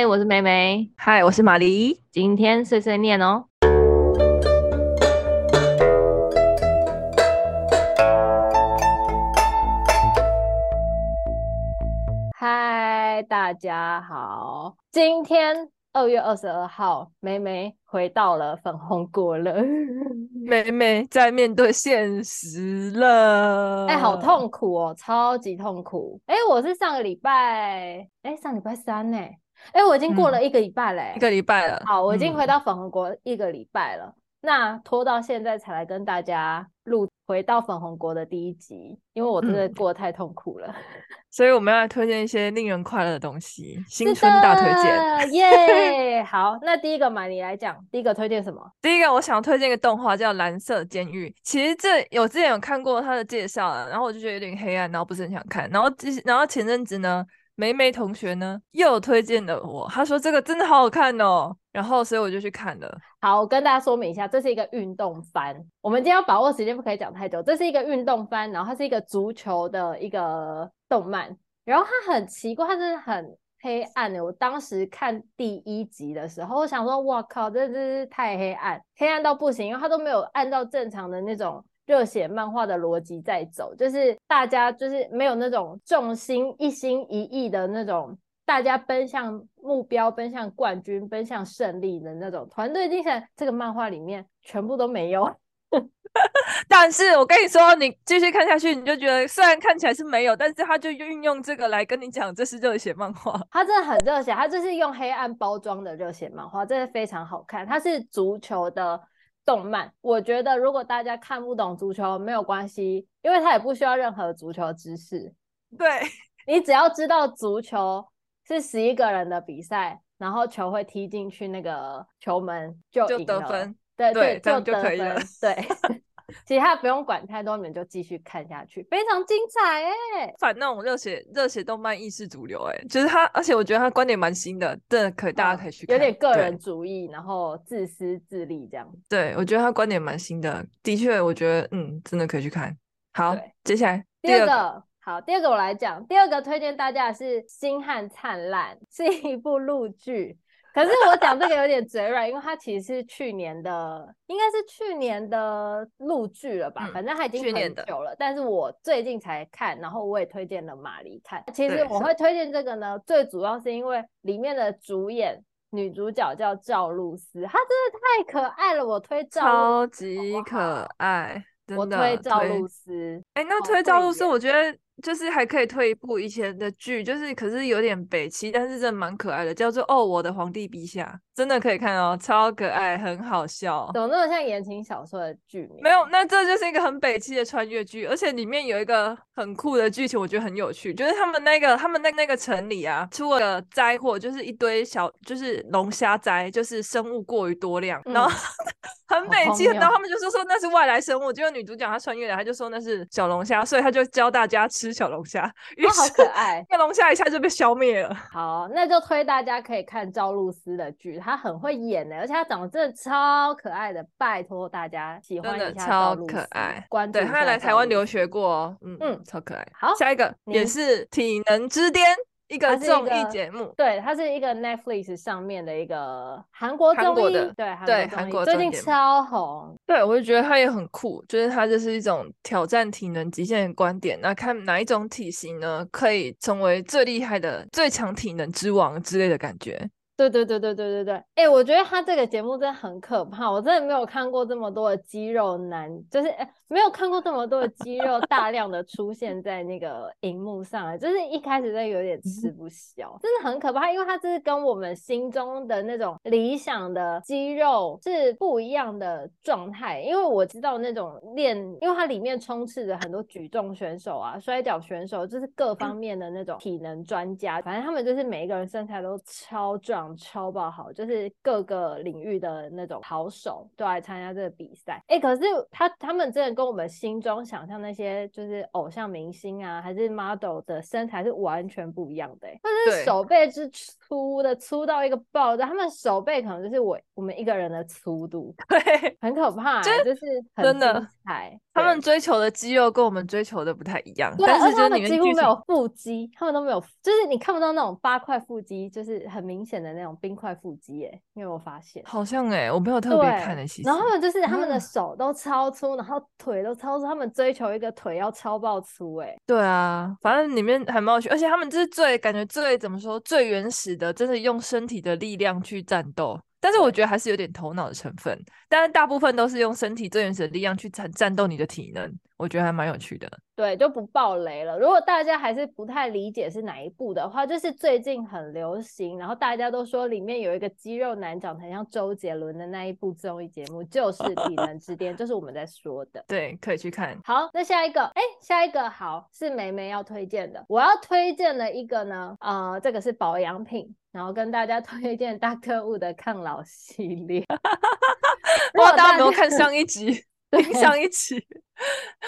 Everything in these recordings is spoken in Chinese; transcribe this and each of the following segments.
嗨，我是梅梅。嗨，我是玛丽。今天碎碎念哦。嗨，大家好。今天二月二十二号，梅梅回到了粉红国了。梅梅在面对现实了。哎、欸，好痛苦哦，超级痛苦。哎、欸，我是上个礼拜，哎、欸，上礼拜三呢。哎、欸，我已经过了一个礼拜嘞、嗯，一个礼拜了。好，我已经回到粉红国一个礼拜了。嗯、那拖到现在才来跟大家录回到粉红国的第一集，因为我真的过得太痛苦了。嗯、所以我们要来推荐一些令人快乐的东西，新春大推荐，耶！yeah! 好，那第一个嘛，你来讲，第一个推荐什么？第一个我想推荐一个动画叫《蓝色监狱》，其实这我之前有看过它的介绍了，然后我就觉得有点黑暗，然后不是很想看，然后然后前阵子呢。梅梅同学呢又推荐了我，他说这个真的好好看哦，然后所以我就去看了。好，我跟大家说明一下，这是一个运动番，我们今天要把握时间，不可以讲太久。这是一个运动番，然后它是一个足球的一个动漫，然后它很奇怪，它真的很黑暗的。我当时看第一集的时候，我想说，哇靠，这真是太黑暗，黑暗到不行，因为它都没有按照正常的那种。热血漫画的逻辑在走，就是大家就是没有那种重心一心一意的那种，大家奔向目标、奔向冠军、奔向胜利的那种团队精神。这个漫画里面全部都没有。但是我跟你说，你继续看下去，你就觉得虽然看起来是没有，但是他就运用这个来跟你讲，这是热血漫画。他真的很热血，他这是用黑暗包装的热血漫画，真的非常好看。它是足球的。动漫，我觉得如果大家看不懂足球没有关系，因为他也不需要任何足球知识。对，你只要知道足球是十一个人的比赛，然后球会踢进去那个球门就，就得分。对对，对，就得分。对。其他不用管太多，你们就继续看下去，非常精彩哎！反那种热血热血动漫意识主流哎，就是他，而且我觉得他观点蛮新的，真的可以，大家可以去看。有点个人主义，然后自私自利这样。对，我觉得他观点蛮新的，的确，我觉得嗯，真的可以去看。好，接下来第二个，好，第二个我来讲，第二个推荐大家的是《星汉灿烂》，是一部陆剧。可是我讲这个有点嘴软，因为它其实是去年的，应该是去年的录剧了吧？嗯、反正它已经很久了。但是我最近才看，然后我也推荐了玛丽看。其实我会推荐这个呢，最主要是因为里面的主演女主角叫赵露思，她真的太可爱了。我推赵，超级可爱，真的。我推赵露思。哎、欸，那推赵露思，我觉得。就是还可以退一步以前的剧，就是可是有点北七，但是真的蛮可爱的，叫做《哦，我的皇帝陛下》，真的可以看哦，超可爱，很好笑。怎么那么像言情小说的剧名？没有，那这就是一个很北七的穿越剧，而且里面有一个很酷的剧情，我觉得很有趣，就是他们那个他们那那个城里啊，出了灾祸，就是一堆小就是龙虾灾，就是生物过于多量，嗯、然后很北七，然后他们就说说那是外来生物，结果女主角她穿越了，她就说那是小龙虾，所以她就教大家吃。小龙虾，哦，好可爱！那 龙虾一下就被消灭了。好，那就推大家可以看赵露思的剧，她很会演的，而且她长得真的超可爱的。拜托大家喜欢一下赵露思，超可爱。关注，对，她来台湾留学过哦，嗯嗯，超可爱。好，下一个也是体能之巅。一个综艺节目，对，它是一个 Netflix 上面的一个韩国综艺，对对，韩国最近超红。对，我就觉得它也很酷，就是它就是一种挑战体能极限的观点，那看哪一种体型呢，可以成为最厉害的最强体能之王之类的感觉。对对对对对对对，哎、欸，我觉得他这个节目真的很可怕，我真的没有看过这么多的肌肉男，就是没有看过这么多的肌肉大量的出现在那个荧幕上，就是一开始真的有点吃不消，真的很可怕，因为他这是跟我们心中的那种理想的肌肉是不一样的状态，因为我知道那种练，因为它里面充斥着很多举重选手啊、摔跤选手，就是各方面的那种体能专家，反正他们就是每一个人身材都超壮。超爆好，就是各个领域的那种好手都来参加这个比赛。哎、欸，可是他他们真的跟我们心中想象那些就是偶像明星啊，还是 model 的身材是完全不一样的。他是手背之粗的，粗到一个爆炸，他们手背可能就是我我们一个人的粗度，对，很可怕，就是真的害。他们追求的肌肉跟我们追求的不太一样，对，但是就是他们几乎没有腹肌，他们都没有，就是你看不到那种八块腹肌，就是很明显的那种冰块腹肌，哎，因为我发现好像哎、欸，我没有特别看的，其实。然后他们就是他们的手都超粗，嗯、然后腿都超粗，他们追求一个腿要超爆粗，哎。对啊，反正里面还蛮有趣，而且他们这是最感觉最怎么说最原始的，真的用身体的力量去战斗。但是我觉得还是有点头脑的成分，但是大部分都是用身体最原始的力量去战战斗你的体能，我觉得还蛮有趣的。对，就不爆雷了。如果大家还是不太理解是哪一部的话，就是最近很流行，然后大家都说里面有一个肌肉男长得很像周杰伦的那一部综艺节目，就是《体能之巅》，就是我们在说的。对，可以去看。好，那下一个，哎，下一个好是梅梅要推荐的，我要推荐的一个呢，呃，这个是保养品。然后跟大家推荐 Dr. Wu 的抗老系列。不知道大家有没有看上一集？对，上一起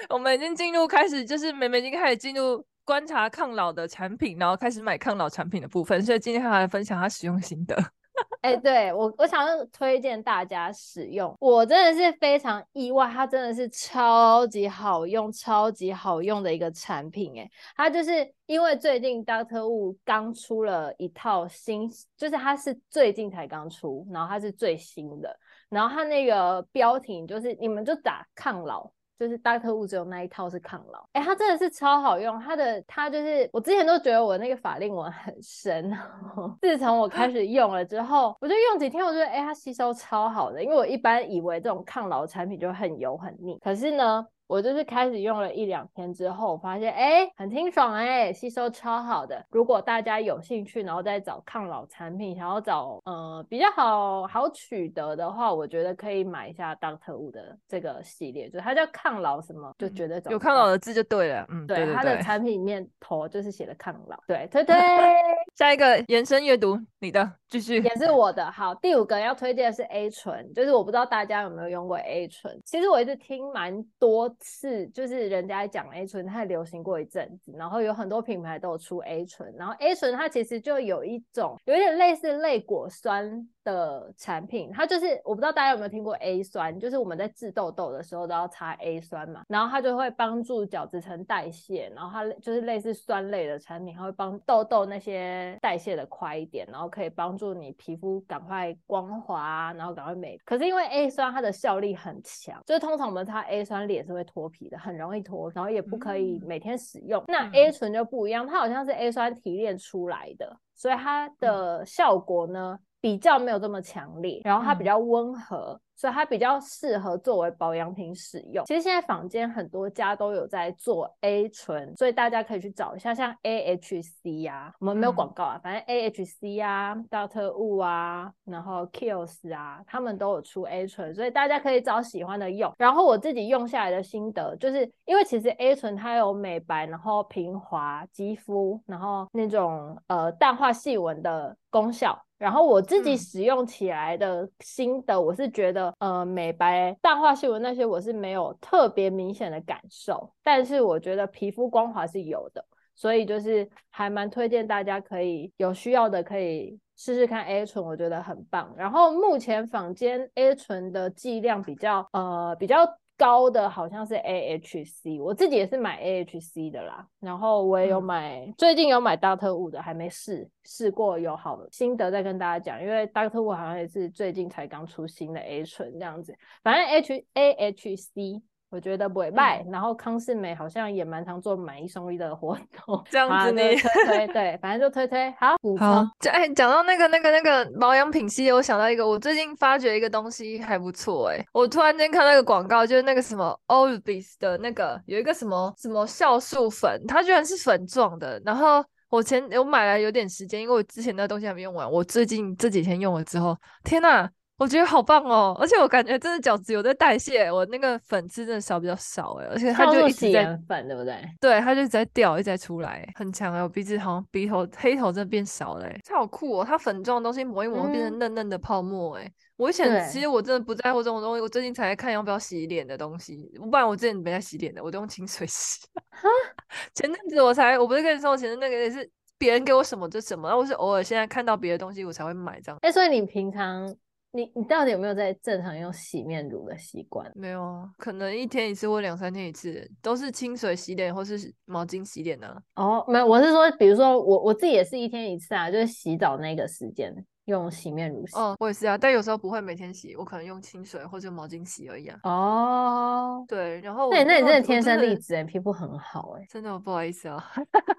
我们已经进入开始，就是美美已经开始进入观察抗老的产品，然后开始买抗老产品的部分。所以今天她来分享她使用心得。哎、欸，对我，我想要推荐大家使用，我真的是非常意外，它真的是超级好用、超级好用的一个产品。哎，它就是因为最近 Doctor Wu 刚出了一套新，就是它是最近才刚出，然后它是最新的，然后它那个标题就是你们就打抗老。就是 Dr. Wu 只有那一套是抗老，哎、它真的是超好用。它的它就是我之前都觉得我那个法令纹很深，自从我开始用了之后，我就用几天，我觉得哎、它吸收超好的。因为我一般以为这种抗老产品就很油很腻，可是呢。我就是开始用了一两天之后，发现哎，很清爽哎，吸收超好的。如果大家有兴趣，然后再找抗老产品，想要找呃比较好好取得的话，我觉得可以买一下 Dr. Wu 的这个系列，就它叫抗老什么，就觉得有抗老的字就对了。嗯，对，对对对，它的产品里面头就是写的抗老。对，推推。下一个延伸阅读，你的继续。也是我的。好，第五个要推荐的是 A 醇，就是我不知道大家有没有用过 A 醇，其实我一直听蛮多。是，就是人家讲 A 醇，它流行过一阵子，然后有很多品牌都有出 A 醇，然后 A 醇它其实就有一种有点类似类果酸的产品，它就是我不知道大家有没有听过 A 酸，就是我们在治痘痘的时候都要擦 A 酸嘛，然后它就会帮助角质层代谢，然后它就是类似酸类的产品，它会帮痘痘那些代谢的快一点，然后可以帮助你皮肤赶快光滑，然后赶快美。可是因为 A 酸它的效力很强，就是通常我们擦 A 酸脸是会脱皮的，很容易脱，然后也不可以每天使用。嗯、那 A 醇就不一样，它好像是 A 酸提炼出来的，所以它的效果呢，比较没有这么强烈，然后它比较温和。嗯所以它比较适合作为保养品使用。其实现在坊间很多家都有在做 A 醇，所以大家可以去找一下，像 AHC 啊，我们没有广告啊，反正 AHC 啊 Doctor Wu 啊，然后 Kiehl's 啊，他们都有出 A 醇，所以大家可以找喜欢的用。然后我自己用下来的心得，就是因为其实 A 醇它有美白，然后平滑肌肤，然后那种呃淡化细纹的功效。然后我自己使用起来的心得，我是觉得，嗯、呃，美白、淡化细纹那些我是没有特别明显的感受，但是我觉得皮肤光滑是有的，所以就是还蛮推荐大家可以有需要的可以试试看 A 醇，我觉得很棒。然后目前坊间 A 醇的剂量比较，呃，比较。高的好像是 AHC，我自己也是买 AHC 的啦。然后我也有买，嗯、最近有买 Dr. Wu 的，还没试试过有好的心得再跟大家讲。因为 Dr. Wu 好像也是最近才刚出新的 A 醇这样子，反正 H AHC。我觉得不会卖，嗯、然后康是美好像也蛮常做买一送一的活动，这样子你推推对，反正就推推好。好，哎，讲到那个那个那个保养品系列，我想到一个，我最近发觉一个东西还不错哎、欸，我突然间看那个广告，就是那个什么 Orbis 的那个有一个什么什么酵素粉，它居然是粉状的。然后我前我买了有点时间，因为我之前那个东西还没用完，我最近这几天用了之后，天呐！我觉得好棒哦，而且我感觉真的角质有在代谢，我那个粉刺真的少比较少哎，而且它就一直在粉，对不对？对，它就一直在掉，一直在出来，很强哎，我鼻子好像鼻头黑头真的变少了，它好酷哦，它粉状的东西抹一抹会变成嫩嫩的泡沫哎，嗯、我以前其实我真的不在乎这种东西，我最近才看要不要洗脸的东西，不然我之前没在洗脸的，我都用清水洗。哈，前阵子我才，我不是跟你说，我前阵那个也是别人给我什么就什么，然后我是偶尔现在看到别的东西我才会买这样。哎，所以你平常。你你到底有没有在正常用洗面乳的习惯？没有啊，可能一天一次或两三天一次，都是清水洗脸或是毛巾洗脸呢。哦，没有，我是说，比如说我我自己也是一天一次啊，就是洗澡那个时间。用洗面乳洗哦，我也是啊，但有时候不会每天洗，我可能用清水或者毛巾洗而已啊。哦，对，然后那那你真的天生丽质哎，皮肤很好哎，真的不好意思啊，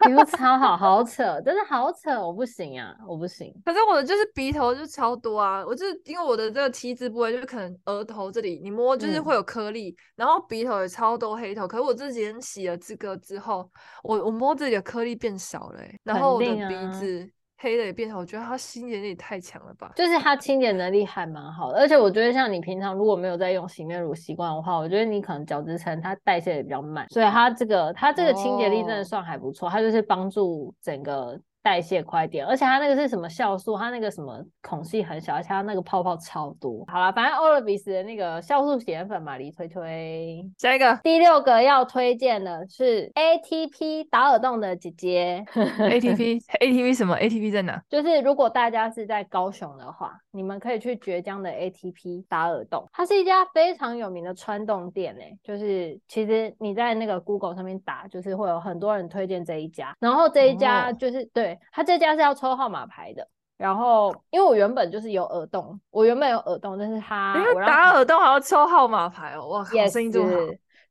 皮肤 超好，好扯，真的好扯，我不行啊，我不行。可是我的就是鼻头就超多啊，我就是因为我的这个 T 字部位就是可能额头这里你摸就是会有颗粒，嗯、然后鼻头也超多黑头。可是我这几天洗了这个之后，我我摸自己的颗粒变少了，然后我的鼻子。黑的也变少，我觉得它清洁力太强了吧？就是它清洁能力还蛮好的，而且我觉得像你平常如果没有在用洗面乳习惯的话，我觉得你可能角质层它代谢也比较慢，所以它这个它这个清洁力真的算还不错，它就是帮助整个。代谢快点，而且它那个是什么酵素？它那个什么孔隙很小，而且它那个泡泡超多。好了，反正欧乐比斯的那个酵素洗脸粉嘛，离推推。下一个，第六个要推荐的是 ATP 打耳洞的姐姐。ATP ATP 什么？ATP 在哪？就是如果大家是在高雄的话，你们可以去绝江的 ATP 打耳洞。它是一家非常有名的穿洞店诶、欸，就是其实你在那个 Google 上面打，就是会有很多人推荐这一家。然后这一家就是、哦、对。他这家是要抽号码牌的，然后因为我原本就是有耳洞，我原本有耳洞，但是他打耳洞还要抽号码牌哦，哇，声音这么好，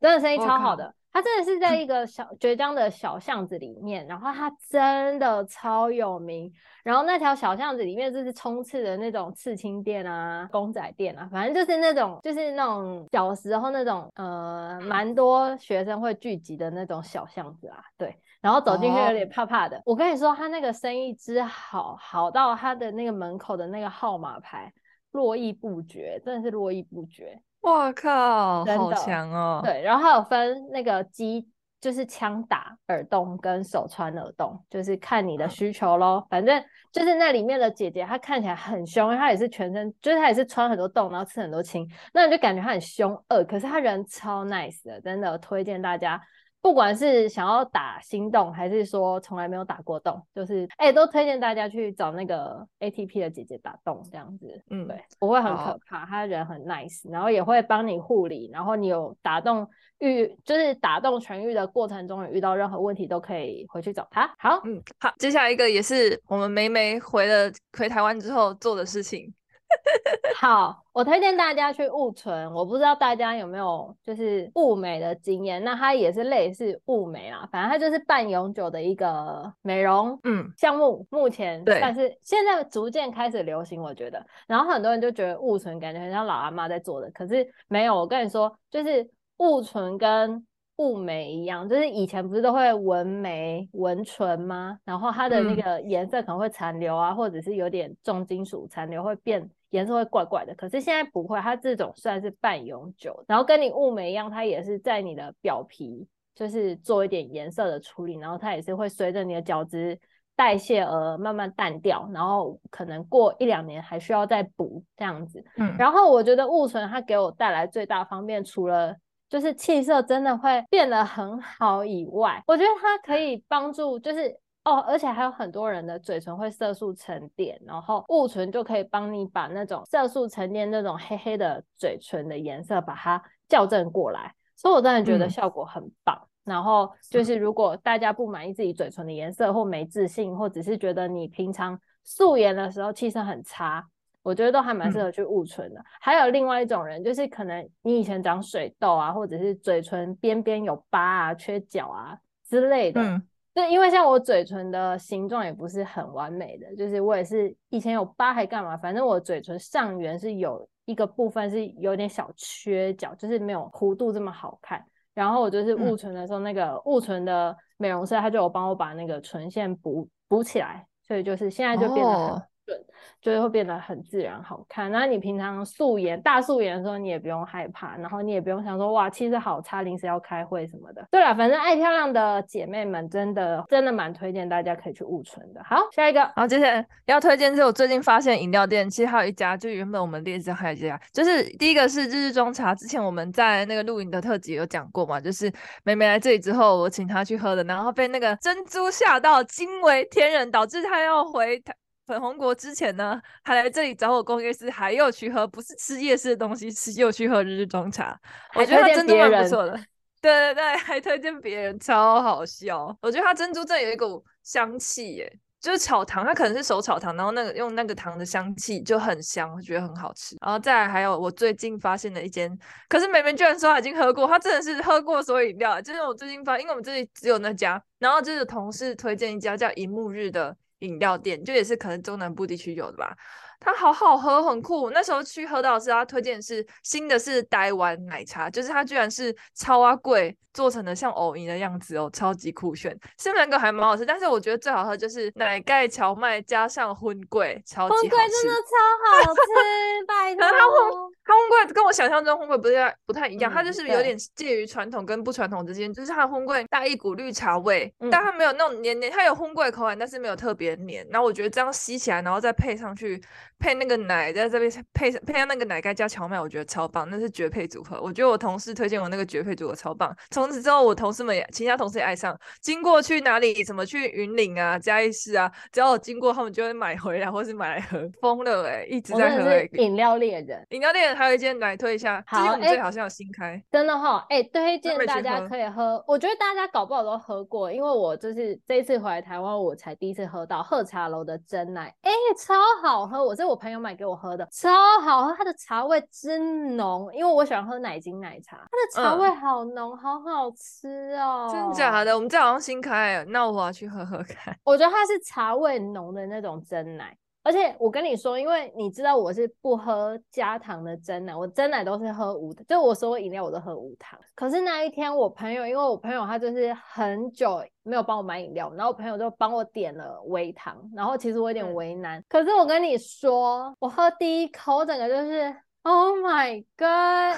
真的声音超好的。他真的是在一个小绝江的小巷子里面，然后他真的超有名。然后那条小巷子里面就是充斥的那种刺青店啊、公仔店啊，反正就是那种就是那种小时候那种呃蛮多学生会聚集的那种小巷子啊，对。然后走进去有点怕怕的。Oh. 我跟你说，他那个生意之好，好到他的那个门口的那个号码牌络绎不绝，真的是络绎不绝。哇靠，好强哦！对，然后还有分那个机，就是枪打耳洞跟手穿耳洞，就是看你的需求咯。反正就是那里面的姐姐，她看起来很凶，她也是全身，就是她也是穿很多洞，然后刺很多青，那你就感觉她很凶恶，可是她人超 nice 的，真的推荐大家。不管是想要打心动，还是说从来没有打过洞，就是哎、欸，都推荐大家去找那个 ATP 的姐姐打洞这样子。嗯，对，不会很可怕，她人很 nice，然后也会帮你护理，然后你有打洞愈，就是打洞痊愈的过程中有遇到任何问题，都可以回去找她。好，嗯，好，接下来一个也是我们梅梅回了回台湾之后做的事情。好，我推荐大家去雾存。我不知道大家有没有就是雾美的经验，那它也是类似雾美啦，反正它就是半永久的一个美容嗯项目。目前对，但是现在逐渐开始流行，我觉得。然后很多人就觉得雾存感觉很像老阿妈在做的，可是没有。我跟你说，就是雾存跟雾眉一样，就是以前不是都会纹眉、纹唇吗？然后它的那个颜色可能会残留啊，嗯、或者是有点重金属残留会变。颜色会怪怪的，可是现在不会，它这种算是半永久，然后跟你雾眉一样，它也是在你的表皮就是做一点颜色的处理，然后它也是会随着你的角质代谢而慢慢淡掉，然后可能过一两年还需要再补这样子。嗯，然后我觉得雾唇它给我带来最大方便，除了就是气色真的会变得很好以外，我觉得它可以帮助就是。哦，而且还有很多人的嘴唇会色素沉淀，然后雾唇就可以帮你把那种色素沉淀那种黑黑的嘴唇的颜色把它校正过来，所以我真的觉得效果很棒。嗯、然后就是如果大家不满意自己嘴唇的颜色或没自信，或只是觉得你平常素颜的时候气色很差，我觉得都还蛮适合去雾唇的。嗯、还有另外一种人，就是可能你以前长水痘啊，或者是嘴唇边边有疤啊、缺角啊之类的。嗯对，因为像我嘴唇的形状也不是很完美的，就是我也是以前有疤还干嘛，反正我嘴唇上缘是有一个部分是有点小缺角，就是没有弧度这么好看。然后我就是雾唇的时候，嗯、那个雾唇的美容师他就有帮我把那个唇线补补起来，所以就是现在就变得很。哦就会变得很自然好看。那你平常素颜、大素颜的时候，你也不用害怕，然后你也不用想说哇，气色好差，临时要开会什么的。对了，反正爱漂亮的姐妹们，真的真的蛮推荐大家可以去雾存的。好，下一个，好，接下来要推荐是我最近发现饮料店，其实还有一家，就原本我们列子还有一家，就是第一个是日日中茶，之前我们在那个露营的特辑有讲过嘛，就是梅梅来这里之后，我请她去喝的，然后被那个珍珠吓到，惊为天人，导致她要回台。粉红国之前呢，还来这里找我逛夜市，还有去喝，不是吃夜市的东西，吃又去喝日中茶。我觉得他珍珠蛮不错的，对对对，还推荐别人，超好笑。我觉得他珍珠这有一股香气耶。就是炒糖，它可能是手炒糖，然后那个用那个糖的香气就很香，我觉得很好吃。然后再来还有我最近发现的一间，可是妹妹居然说她已经喝过，她真的是喝过所有饮料。就是我最近发，因为我们这里只有那家，然后就是同事推荐一家叫银幕日的饮料店，就也是可能中南部地区有的吧。它好好喝，很酷。那时候去喝到的是他推荐是新的是台湾奶茶，就是它居然是超阿贵做成的像藕泥的样子哦，超级酷炫。是两个还蛮好吃，但是我觉得最好喝就是奶盖荞麦加上荤桂，超级好吃。荤桂真的超好吃，拜托。它烘桂跟我想象中烘桂不太不太一样，它就是有点介于传统跟不传统之间，就是它的粉粿带一股绿茶味，嗯、但它没有那种黏黏，它有粉粿口感，但是没有特别黏。然后我觉得这样吸起来，然后再配上去。配那个奶在这边配配上那个奶盖加荞麦，我觉得超棒，那是绝配组合。我觉得我同事推荐我那个绝配组合超棒。从此之后，我同事们也其他同事也爱上。经过去哪里，什么去云岭啊、嘉义市啊，只要我经过，他们就会买回来，或是买来喝。疯了哎、欸，一直在喝、欸。饮料猎人，饮料猎人还有一间奶推一下，最近我们这里好像有新开，欸、真的哈、哦，哎、欸，推荐大家可以喝。我觉得大家搞不好都喝过，因为我就是这一次回来台湾，我才第一次喝到喝茶楼的真奶，哎、欸，超好喝，我是我朋友买给我喝。的超好喝，它的茶味真浓，因为我喜欢喝奶精奶茶，它的茶味好浓，嗯、好好吃哦。真假的？我们这好像新开，那我要去喝喝看。我觉得它是茶味浓的那种真奶。而且我跟你说，因为你知道我是不喝加糖的珍奶，我珍奶都是喝无糖，就我所有饮料我都喝无糖。可是那一天我朋友，因为我朋友他就是很久没有帮我买饮料，然后我朋友就帮我点了微糖，然后其实我有点为难。嗯、可是我跟你说，我喝第一口，我整个就是。Oh my god，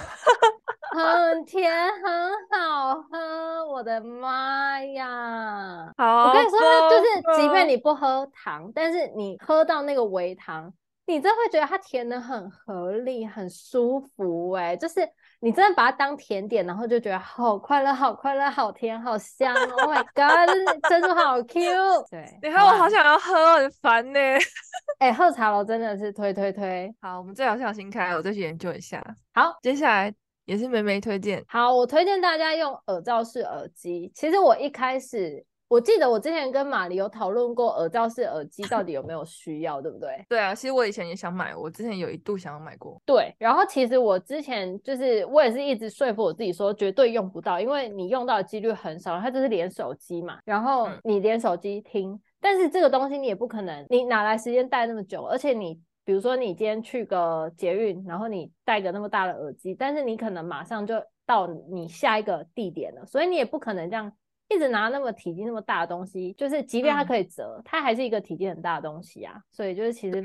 很甜，很好喝，我的妈呀！好，我跟你说，它就是，即便你不喝糖，但是你喝到那个微糖，你真会觉得它甜的很合理，很舒服，欸，诶就是。你真的把它当甜点，然后就觉得好快乐，好快乐，好甜，好香。Oh my god，真的好 Q。对，你看我好想要喝，很烦呢。哎、欸，鹤茶楼真的是推推推。好，我们最好像新开，我再去研究一下。好，接下来也是梅梅推荐。好，我推荐大家用耳罩式耳机。其实我一开始。我记得我之前跟马里有讨论过耳罩式耳机到底有没有需要，对不对？对啊，其实我以前也想买，我之前有一度想要买过。对，然后其实我之前就是我也是一直说服我自己说绝对用不到，因为你用到的几率很少，它就是连手机嘛，然后你连手机听，嗯、但是这个东西你也不可能，你哪来时间戴那么久？而且你比如说你今天去个捷运，然后你戴个那么大的耳机，但是你可能马上就到你下一个地点了，所以你也不可能这样。一直拿那么体积那么大的东西，就是即便它可以折，嗯、它还是一个体积很大的东西啊。所以就是其实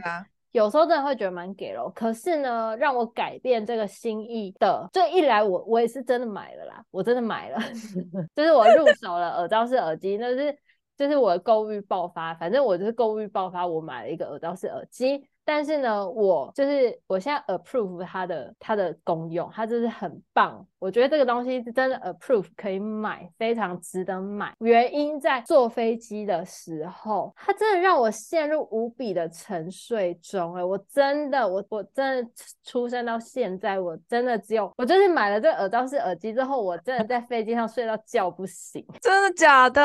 有时候真的会觉得蛮给了。可是呢，让我改变这个心意的，这一来我我也是真的买了啦，我真的买了，就是我入手了耳罩式耳机，那是就是我的购物欲爆发。反正我就是购物欲爆发，我买了一个耳罩式耳机。但是呢，我就是我现在 approve 它的它的功用，它就是很棒。我觉得这个东西是真的 approve 可以买，非常值得买。原因在坐飞机的时候，它真的让我陷入无比的沉睡中。哎，我真的，我我真的出生到现在，我真的只有我就是买了这个耳罩式耳机之后，我真的在飞机上睡到觉不醒。真的假的？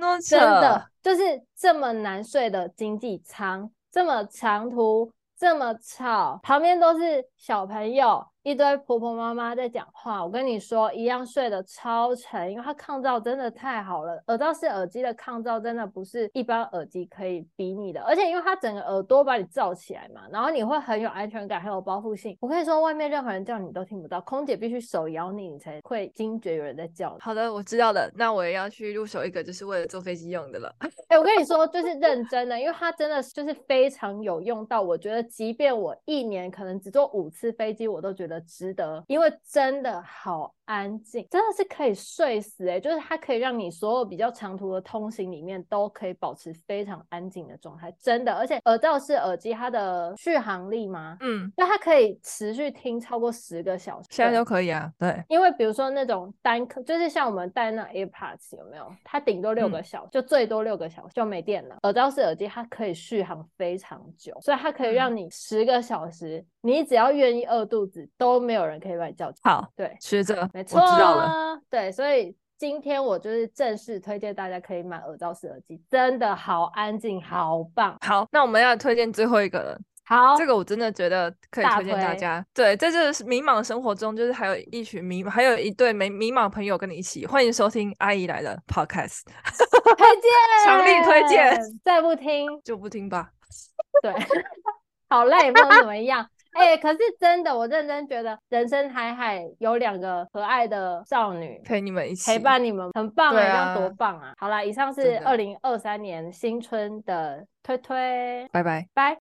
那么真的就是这么难睡的经济舱。这么长途，这么吵，旁边都是小朋友。一堆婆婆妈妈在讲话，我跟你说，一样睡得超沉，因为它抗噪真的太好了。耳罩式耳机的抗噪真的不是一般耳机可以比拟的，而且因为它整个耳朵把你罩起来嘛，然后你会很有安全感，很有包覆性。我跟你说，外面任何人叫你都听不到，空姐必须手摇你，你才会惊觉有人在叫。好的，我知道了，那我也要去入手一个，就是为了坐飞机用的了。哎、欸，我跟你说，就是认真的，因为它真的就是非常有用到，我觉得即便我一年可能只坐五次飞机，我都觉得。值得，因为真的好。安静，真的是可以睡死哎、欸！就是它可以让你所有比较长途的通行里面都可以保持非常安静的状态，真的。而且耳罩式耳机它的续航力吗？嗯，就它可以持续听超过十个小时，现在都可以啊。对，因为比如说那种单颗，就是像我们戴那 AirPods 有没有？它顶多六个小时，嗯、就最多六个小时就没电了。耳罩式耳机它可以续航非常久，所以它可以让你十个小时，嗯、你只要愿意饿肚子，都没有人可以把你叫起。好，对，学着，没错，我知道了。对，所以今天我就是正式推荐大家可以买耳罩式耳机，真的好安静，好棒。好，那我们要推荐最后一个了。好，这个我真的觉得可以推荐大家。对，在这个迷茫的生活中，就是还有一群迷，还有一对没迷茫朋友跟你一起，欢迎收听阿姨来了 Podcast，推荐，强力推荐，再不听就不听吧。对，好累，不能怎么样。哎、欸，可是真的，我认真觉得人生海海有两个可爱的少女陪你们一起，陪伴你们，很棒啊，啊这样多棒啊！好啦，以上是二零二三年新春的推推，拜拜，拜。